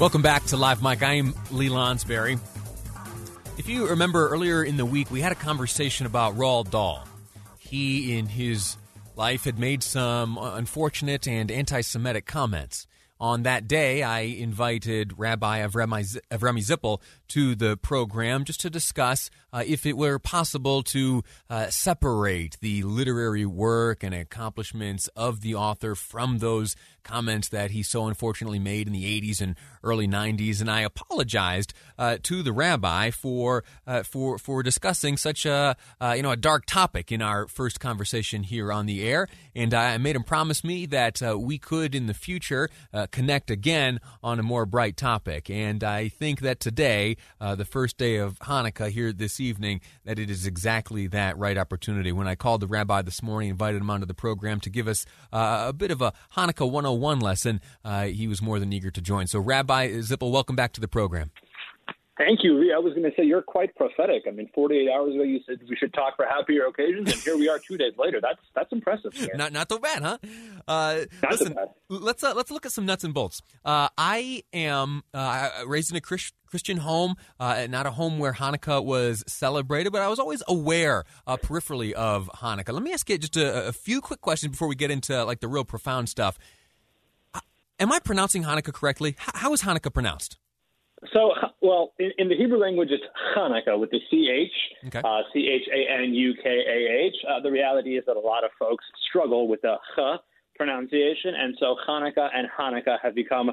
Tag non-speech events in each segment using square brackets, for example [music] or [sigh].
Welcome back to Live Mic. I am Lee Lonsberry. If you remember earlier in the week, we had a conversation about Roald Dahl. He, in his life, had made some unfortunate and anti Semitic comments. On that day, I invited Rabbi Avremi, Avremi Zippel to the program just to discuss uh, if it were possible to uh, separate the literary work and accomplishments of the author from those comments that he so unfortunately made in the 80s and early 90s. And I apologized uh, to the rabbi for uh, for for discussing such a uh, you know a dark topic in our first conversation here on the air. And I made him promise me that uh, we could in the future connect again on a more bright topic. And I think that today, the first day of Hanukkah here this evening that it is exactly that right opportunity. When I called the rabbi this morning, invited him onto the program to give us uh, a bit of a Hanukkah 101 lesson, uh, he was more than eager to join. So, Rabbi Zippel, welcome back to the program. Thank you, I was going to say you're quite prophetic. I mean, 48 hours ago you said we should talk for happier occasions, and here we are two days later. That's that's impressive. not not so bad, huh? Uh, not listen, so bad. Let's uh, let's look at some nuts and bolts. Uh, I am uh, raised in a Christian home, uh, not a home where Hanukkah was celebrated, but I was always aware uh, peripherally of Hanukkah. Let me ask you just a, a few quick questions before we get into like the real profound stuff. Am I pronouncing Hanukkah correctly? how is Hanukkah pronounced? So, well, in, in, the Hebrew language, it's Hanukkah with the CH, okay. uh, C H A N U K A H. Uh, the reality is that a lot of folks struggle with the H pronunciation, and so Hanukkah and Hanukkah have become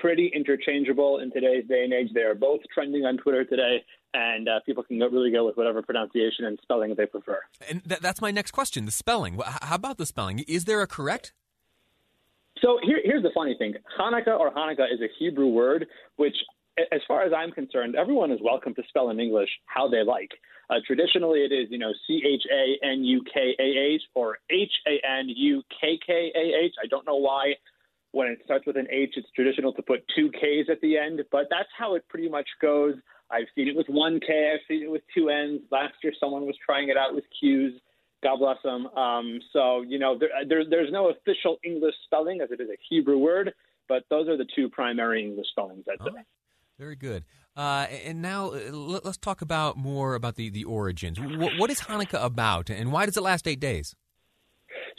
pretty interchangeable in today's day and age. They are both trending on Twitter today, and uh, people can really go with whatever pronunciation and spelling they prefer. And th- that's my next question: the spelling. How about the spelling? Is there a correct? So here, here's the funny thing: Hanukkah or Hanukkah is a Hebrew word, which as far as I'm concerned, everyone is welcome to spell in English how they like. Uh, traditionally, it is, you know, C H A N U K A H or H A N U K K A H. I don't know why when it starts with an H, it's traditional to put two Ks at the end, but that's how it pretty much goes. I've seen it with one K, I've seen it with two N's. Last year, someone was trying it out with Q's. God bless them. Um, so, you know, there, there, there's no official English spelling as it is a Hebrew word, but those are the two primary English spellings, I'd say. Very good. Uh, and now uh, let's talk about more about the, the origins. What, what is Hanukkah about, and why does it last eight days?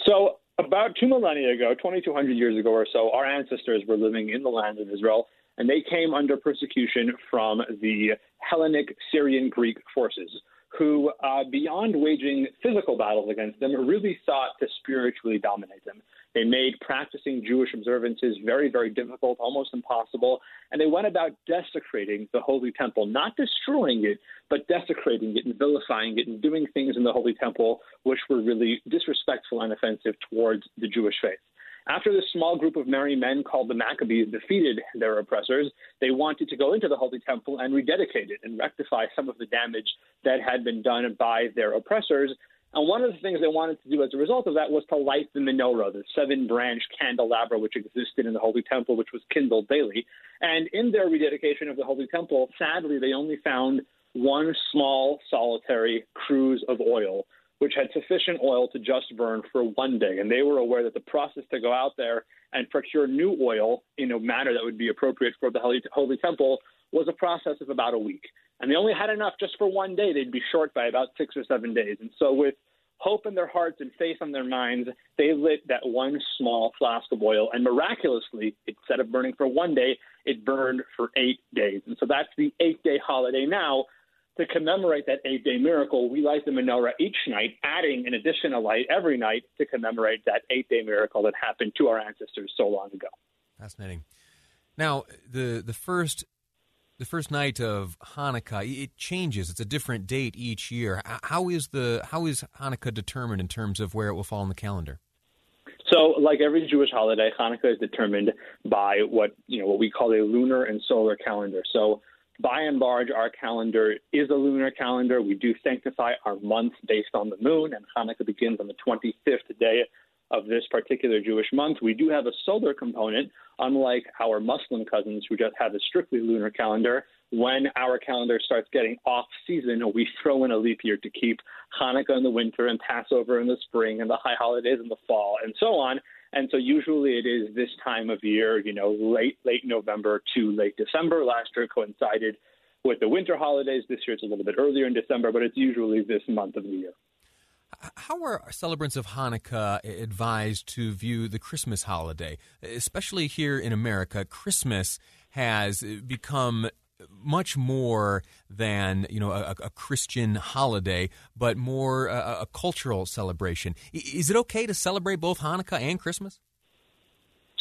So, about two millennia ago, 2,200 years ago or so, our ancestors were living in the land of Israel, and they came under persecution from the Hellenic Syrian Greek forces, who, uh, beyond waging physical battles against them, really sought to spiritually dominate them. They made practicing Jewish observances very, very difficult, almost impossible. And they went about desecrating the Holy Temple, not destroying it, but desecrating it and vilifying it and doing things in the Holy Temple which were really disrespectful and offensive towards the Jewish faith. After this small group of merry men called the Maccabees defeated their oppressors, they wanted to go into the Holy Temple and rededicate it and rectify some of the damage that had been done by their oppressors. And one of the things they wanted to do as a result of that was to light the menorah, the seven branch candelabra which existed in the Holy Temple, which was kindled daily. And in their rededication of the Holy Temple, sadly, they only found one small solitary cruse of oil, which had sufficient oil to just burn for one day. And they were aware that the process to go out there and procure new oil in a manner that would be appropriate for the Holy, Holy Temple was a process of about a week and they only had enough just for one day, they'd be short by about six or seven days. And so, with hope in their hearts and faith in their minds, they lit that one small flask of oil, and miraculously, instead of burning for one day, it burned for eight days. And so that's the eight day holiday now. To commemorate that eight day miracle, we light the menorah each night, adding an additional light every night to commemorate that eight day miracle that happened to our ancestors so long ago. Fascinating. Now, the, the first the first night of Hanukkah, it changes. It's a different date each year. How is the how is Hanukkah determined in terms of where it will fall on the calendar? So, like every Jewish holiday, Hanukkah is determined by what you know what we call a lunar and solar calendar. So, by and large, our calendar is a lunar calendar. We do sanctify our months based on the moon, and Hanukkah begins on the 25th day of this particular Jewish month. We do have a solar component, unlike our Muslim cousins who just have a strictly lunar calendar. When our calendar starts getting off season, we [laughs] throw in a leap year to keep Hanukkah in the winter and Passover in the spring and the high holidays in the fall and so on. And so usually it is this time of year, you know, late late November to late December. Last year coincided with the winter holidays. This year it's a little bit earlier in December, but it's usually this month of the year. How are celebrants of Hanukkah advised to view the Christmas holiday? Especially here in America, Christmas has become much more than you know a, a Christian holiday, but more a, a, cultural celebration. Is it okay to celebrate both Hanukkah and Christmas?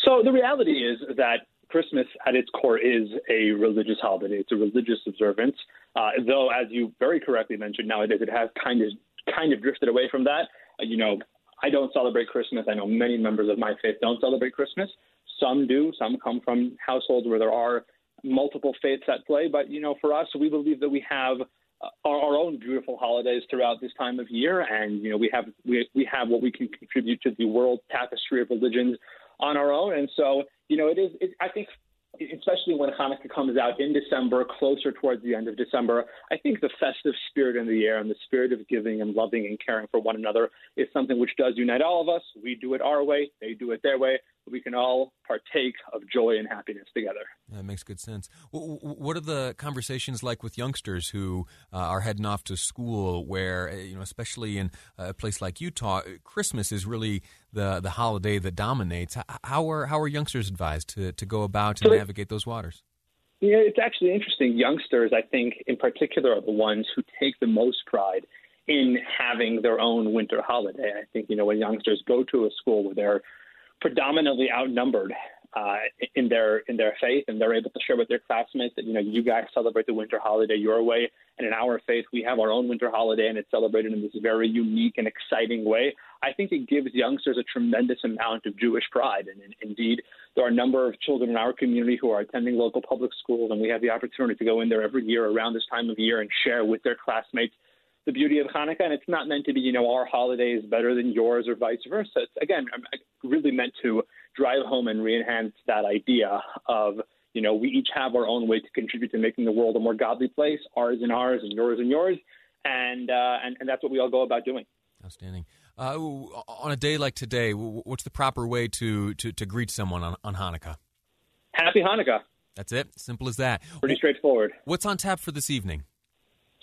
So the reality is that Christmas, at its core, is a religious holiday. It's a religious observance. Uh, though, as you very correctly mentioned, nowadays it has kind of kind of drifted away from that. Uh, you know, I don't celebrate Christmas. I know many members of my faith don't celebrate Christmas. Some do. Some come from households where there are multiple faiths at play. But you know, for us, we believe that we have uh, our, our, own beautiful holidays throughout this time of year, and you know, we have we we have what we can contribute to the world tapestry of religions on our own. And so, you know, it is. It, I think especially when Hanukkah comes out in December, closer towards the end of December, I think the festive spirit in the air and the spirit of giving and loving and caring for one another is something which does unite all of us. We do it our way, they do it their way. We can all partake of joy and happiness together. That makes good sense. What are the conversations like with youngsters who uh, are heading off to school, where uh, you know, especially in a place like Utah, Christmas is really the the holiday that dominates. How are how are youngsters advised to to go about and navigate those waters? Yeah, it's actually interesting. Youngsters, I think, in particular, are the ones who take the most pride in having their own winter holiday. I think you know when youngsters go to a school where they're predominantly outnumbered uh, in their in their faith, and they're able to share with their classmates that you know you guys celebrate the winter holiday your way, and in our faith we have our own winter holiday, and it's celebrated in this very unique and exciting way. I think it gives youngsters a tremendous amount of Jewish pride, and, and indeed there are a number of children in our community who are attending local public schools, and we have the opportunity to go in there every year around this time of year and share with their classmates the beauty of Hanukkah, and it's not meant to be, you know, our holiday is better than yours or vice versa. It's again really meant to drive home and re-enhance that idea of, you know, we each have our own way to contribute to making the world a more godly place, ours and ours, and yours and yours, and uh, and, and that's what we all go about doing. Outstanding. Uh, on a day like today, what's the proper way to to, to greet someone on, on Hanukkah? Happy Hanukkah. That's it. Simple as that. Pretty straightforward. What's on tap for this evening?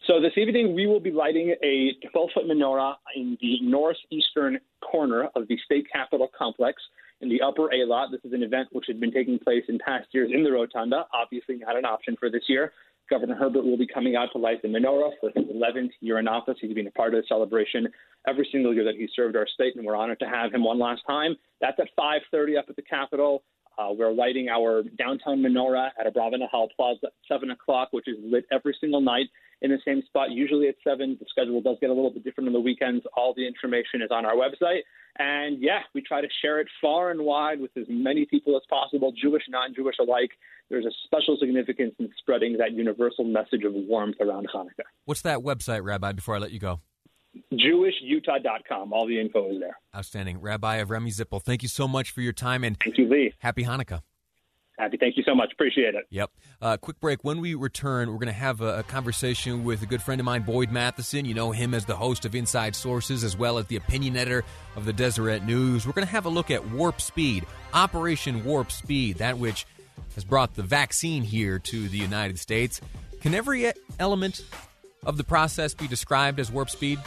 So this evening we will be lighting a 12-foot menorah in the northeastern corner of the state capitol complex in the upper A lot. This is an event which had been taking place in past years in the rotunda. Obviously, not an option for this year. Governor Herbert will be coming out to light the menorah for his 11th year in office. He's been a part of the celebration every single year that he served our state, and we're honored to have him one last time. That's at 5:30 up at the Capitol. Uh, we're lighting our downtown menorah at Abravanel Hall Plaza at 7 o'clock, which is lit every single night in the same spot, usually at 7. The schedule does get a little bit different on the weekends. All the information is on our website. And yeah, we try to share it far and wide with as many people as possible, Jewish, non Jewish alike. There's a special significance in spreading that universal message of warmth around Hanukkah. What's that website, Rabbi, before I let you go? JewishUtah.com. All the info is there. Outstanding. Rabbi Avremi Zippel, thank you so much for your time and thank you, Lee. Happy Hanukkah. Happy. Thank you so much. Appreciate it. Yep. Uh, quick break. When we return, we're going to have a, a, conversation with a good friend of mine, Boyd Matheson. You know him as the host of Inside Sources, as well as the opinion editor of the Deseret News. We're going to have a look at Warp Speed, Operation Warp Speed, that which has brought the vaccine here to the United States. Can every element of the process be described as warp speed?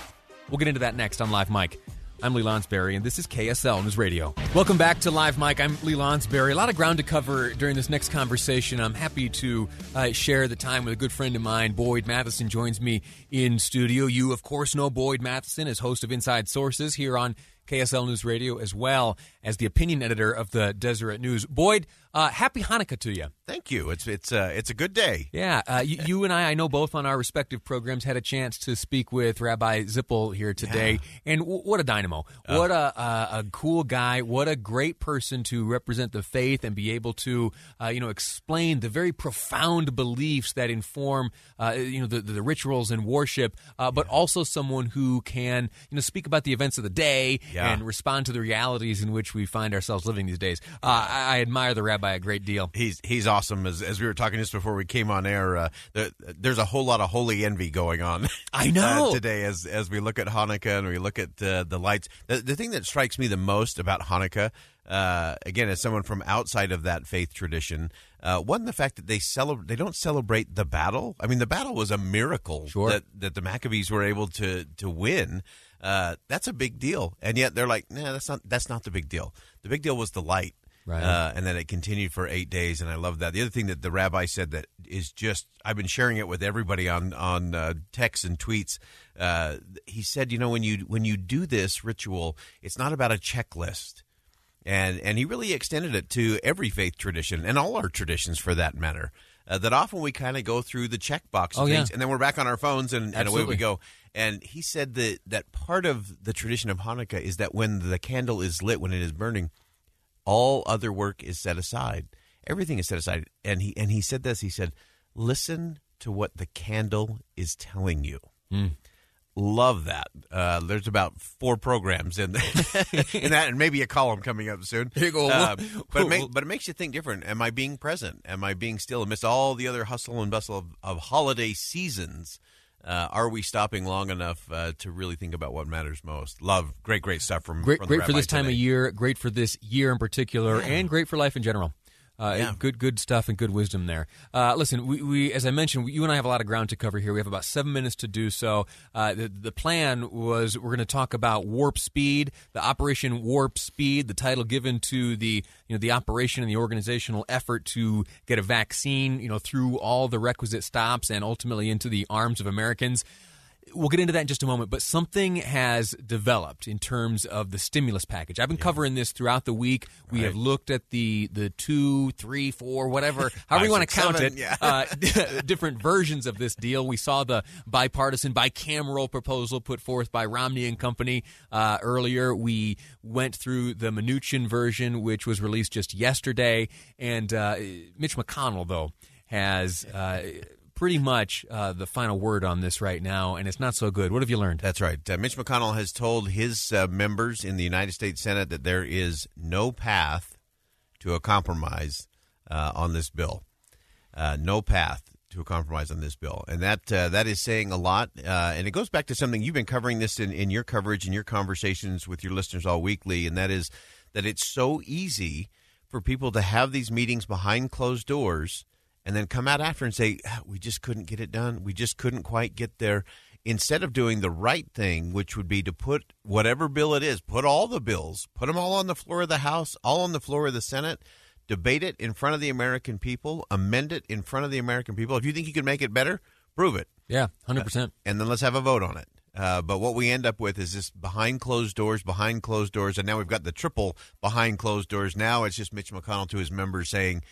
We'll get into that next on Live Mic. I'm Lee Lonsberry, and this is KSL News Radio. Welcome back to Live Mic. I'm Lee Lonsberry. A lot of ground to cover during this next conversation. I'm happy to uh, share the time with a good friend of mine. Boyd Matheson joins me in studio. You, of course, know Boyd Matheson as host of Inside Sources here on KSL News Radio, as well as the opinion editor of the Deseret News. Boyd, uh, happy Hanukkah to you. Thank you. It's it's uh, it's a good day. Yeah, uh, you, you, and I, I know both on our respective programs, had a chance to speak with Rabbi Zippel here today, yeah. and w- what a dynamo! Uh. What a, a, a cool guy! What a great person to represent the faith and be able to uh, you know explain the very profound beliefs that inform uh, you know the, the, rituals and worship, but yeah. also someone who can you know speak about the events of the day yeah. and respond to the realities in which we find ourselves living these days. I, I admire the rabbi by a great deal. He's he's awesome. As, as we were talking just before we came on air, uh, there, there's a whole lot of holy envy going on. [laughs] I know [laughs] uh, today as as we look at Hanukkah and we look at uh, the lights. The, the thing that strikes me the most about Hanukkah, uh, again, as someone from outside of that faith tradition. Uh, one, the fact that they celebrate, they don't celebrate the battle. I mean, the battle was a miracle sure. that, that the Maccabees were able to to win. Uh, that's a big deal, and yet they're like, nah, that's not that's not the big deal. The big deal was the light Right. Uh, and then it continued for eight days, and I love that. The other thing that the rabbi said that is just I've been sharing it with everybody on on uh, texts and tweets. Uh, he said, you know, when you when you do this ritual, it's not about a checklist, and and he really extended it to every faith tradition and all our traditions for that matter. Uh, that often we kind of go through the checkbox oh, things, yeah. and then we're back on our phones, and, and away we go. And he said that that part of the tradition of Hanukkah is that when the candle is lit, when it is burning all other work is set aside. Everything is set aside. And he and he said this. He said, "Listen to what the candle is telling you." Mm. Love that. Uh, there's about four programs in, [laughs] in that, and maybe a column coming up soon. You go. Uh, but, it [laughs] make, but it makes you think different. Am I being present? Am I being still amidst all the other hustle and bustle of, of holiday seasons? Uh, are we stopping long enough uh, to really think about what matters most? Love, great, great stuff from great, from great for this today. time of year, great for this year in particular, and great for life in general. Uh, yeah. Good, good stuff and good wisdom there. Uh, listen, we, we, as I mentioned, you and I have a lot of ground to cover here. We have about seven minutes to do so. Uh, the, the plan was we're going to talk about warp speed, the Operation Warp Speed, the title given to the you know the operation and the organizational effort to get a vaccine, you know, through all the requisite stops and ultimately into the arms of Americans. We'll get into that in just a moment, but something has developed in terms of the stimulus package. I've been yeah. covering this throughout the week. We right. have looked at the the two, three, four, whatever, [laughs] however you want to count seven, it, yeah. uh, [laughs] [laughs] different versions of this deal. We saw the bipartisan, bicameral proposal put forth by Romney and company uh, earlier. We went through the Mnuchin version, which was released just yesterday, and uh, Mitch McConnell though has uh, pretty much uh, the final word on this right now, and it's not so good. What have you learned? That's right. Uh, Mitch McConnell has told his uh, members in the United States Senate that there is no path to a compromise uh, on this bill. Uh, no path to a compromise on this bill, and that uh, that is saying a lot. and it goes back to something you've been covering this in, in your coverage and your conversations with your listeners all weekly, and that is that it's so easy for people to have these meetings behind closed doors and then come out after and say, ah, we just couldn't get it done. We just couldn't quite get there. Instead of doing the right thing, which would be to put whatever bill it is, put all the bills, put them all on the floor of the House, all on the floor of the Senate, debate it in front of the American people, amend it in front of the American people. If you think you can make it better, prove it. Yeah, 100%. Uh, and then let's have a vote on it. Uh, but what we end up with is this behind closed doors, behind closed doors, and now we've got the triple behind closed doors. Now it's just Mitch McConnell to his members saying,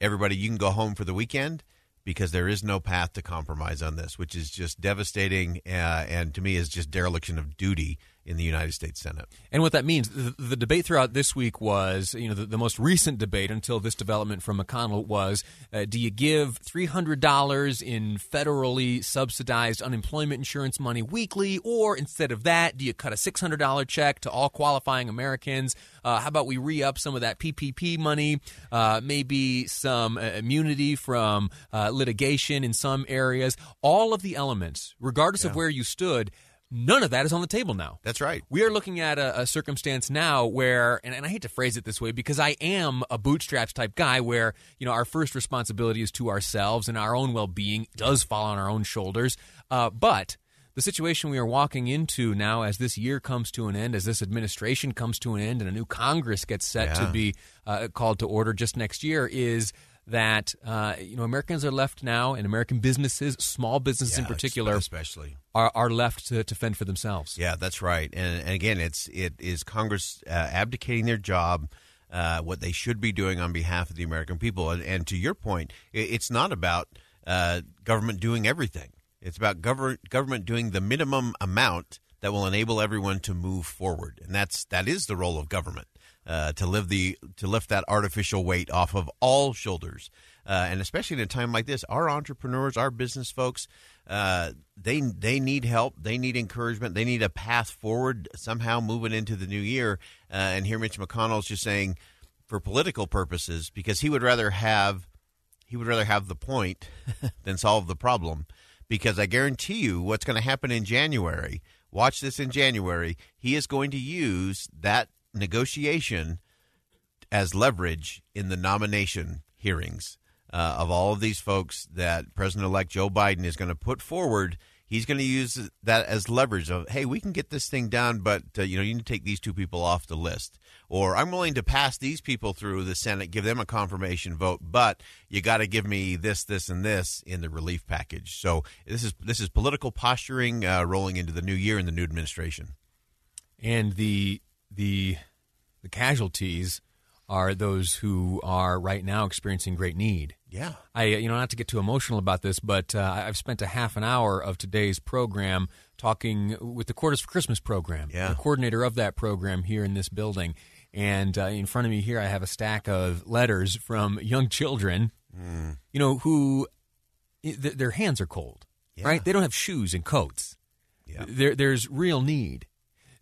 everybody, you can go home for the weekend because there is no path to compromise on this, which is just devastating uh, and to me is just dereliction of duty in the United States Senate. And what that means, the, the debate throughout this week was, you know, the, the, most recent debate until this development from McConnell was, uh, do you give $300 in federally subsidized unemployment insurance money weekly, or instead of that, do you cut a $600 check to all qualifying Americans? Uh, how about we re up some of that PPP money? Uh, maybe some uh, immunity from uh, litigation in some areas. All of the elements, regardless yeah. of where you stood, None of that is on the table now. That's right. We are looking at a, a circumstance now where, and, and, I hate to phrase it this way because I am a bootstraps type guy where, you know, our first responsibility is to ourselves and our own well being does fall on our own shoulders. Uh, but the situation we are walking into now as this year comes to an end, as this administration comes to an end, and a new Congress gets set to be uh, called to order just next year is that uh, you know Americans are left now, and American businesses, small businesses in particular, especially. are, are left to, to fend for themselves. Yeah, that's right. And, and again, it's it is Congress uh, abdicating their job, uh, what they should be doing on behalf of the American people. And, and to your point, i- it's not about uh, government doing everything. It's about government government doing the minimum amount that will enable everyone to move forward, and that's that is the role of government uh, to live the to lift that artificial weight off of all shoulders. Uh, and especially in a time like this, our entrepreneurs, our business folks, uh, they they need help. They need encouragement. They need a path forward somehow moving into the new year. Uh, and here, Mitch McConnell's just saying, for political purposes, because he would rather have he would rather have the point [laughs] than solve the problem. Because I guarantee you, what's going to happen in January? Watch this in January. He is going to use that negotiation as leverage in the nomination hearings uh, of all of these folks that President-elect Joe Biden is going to put forward. He's going to use that as leverage of, hey, we can get this thing done, but uh, you know, you need to take these two people off the list, or I'm willing to pass these people through the Senate, give them a confirmation vote, but you got to give me this, this, and this in the relief package. So this is this is political posturing uh, rolling into the new year and the new administration. and the the the casualties are those who are right now experiencing great need. Yeah. I, you know, not to get too emotional about this, but uh, I've spent a half an hour of today's program talking with the Quarters for Christmas program, Yeah. the coordinator of that program here in this building. And uh, in front of me here, I have a stack of letters from young children, you know, who th- their hands are cold, Yeah. right? They don't have shoes and coats. Yeah. There, there's real need.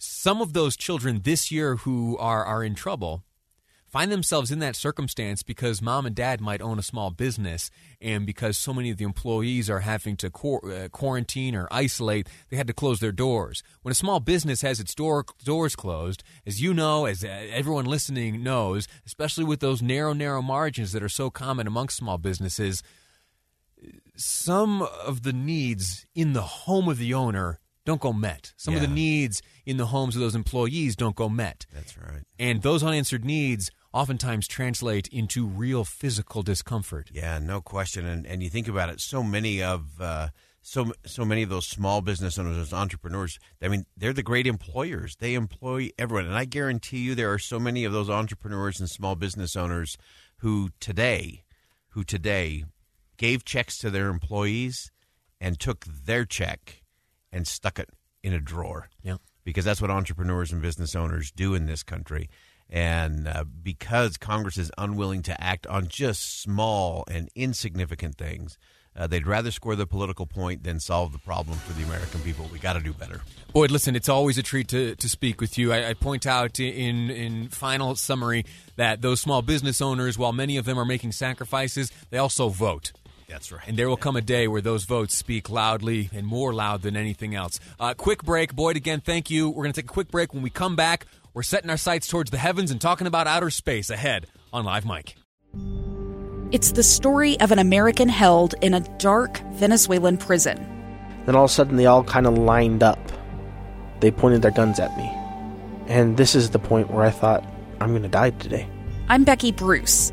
Some of those children this year who are, are in trouble find themselves in that circumstance because mom and dad might own a small business and because so many of the employees are having to uh, quarantine or isolate they had to close their doors. When a small business has its door doors closed as you know as uh, everyone listening knows especially with those narrow narrow margins that are so common amongst small businesses some of the needs in the home of the owner don't go met some of the needs in the homes of those employees don't go met That's right. and those unanswered needs oftentimes translate into real physical discomfort. Yeah, no question. And and you think about it, so many of uh, so so many of those small business owners, those entrepreneurs. I mean, they're the great employers. They employ everyone, and I guarantee you, there are so many of those entrepreneurs and small business owners who today, who today gave checks to their employees and took their check and stuck it in a drawer Yeah. because that's what entrepreneurs and business owners do in this country. And uh, because Congress is unwilling to act on just small and insignificant things, uh, they'd rather score the political point than solve the problem for the American people. We got to do better. Boyd, listen, it's always a treat to, to speak with you. I, I point out in in final summary that those small business owners, while many of them are making sacrifices, they also vote. That's right. And there will come a day where those votes speak loudly and more loud than anything else. Uh, quick break. Boyd, again, thank you. We're going to take a quick break. When we come back, we're setting our sights towards the heavens and talking about outer space ahead on Live Mic. It's the story of an American held in a dark Venezuelan prison. Then all of a sudden, they all kind of lined up. They pointed their guns at me. And this is the point where I thought, I'm going to die today. I'm Becky Bruce.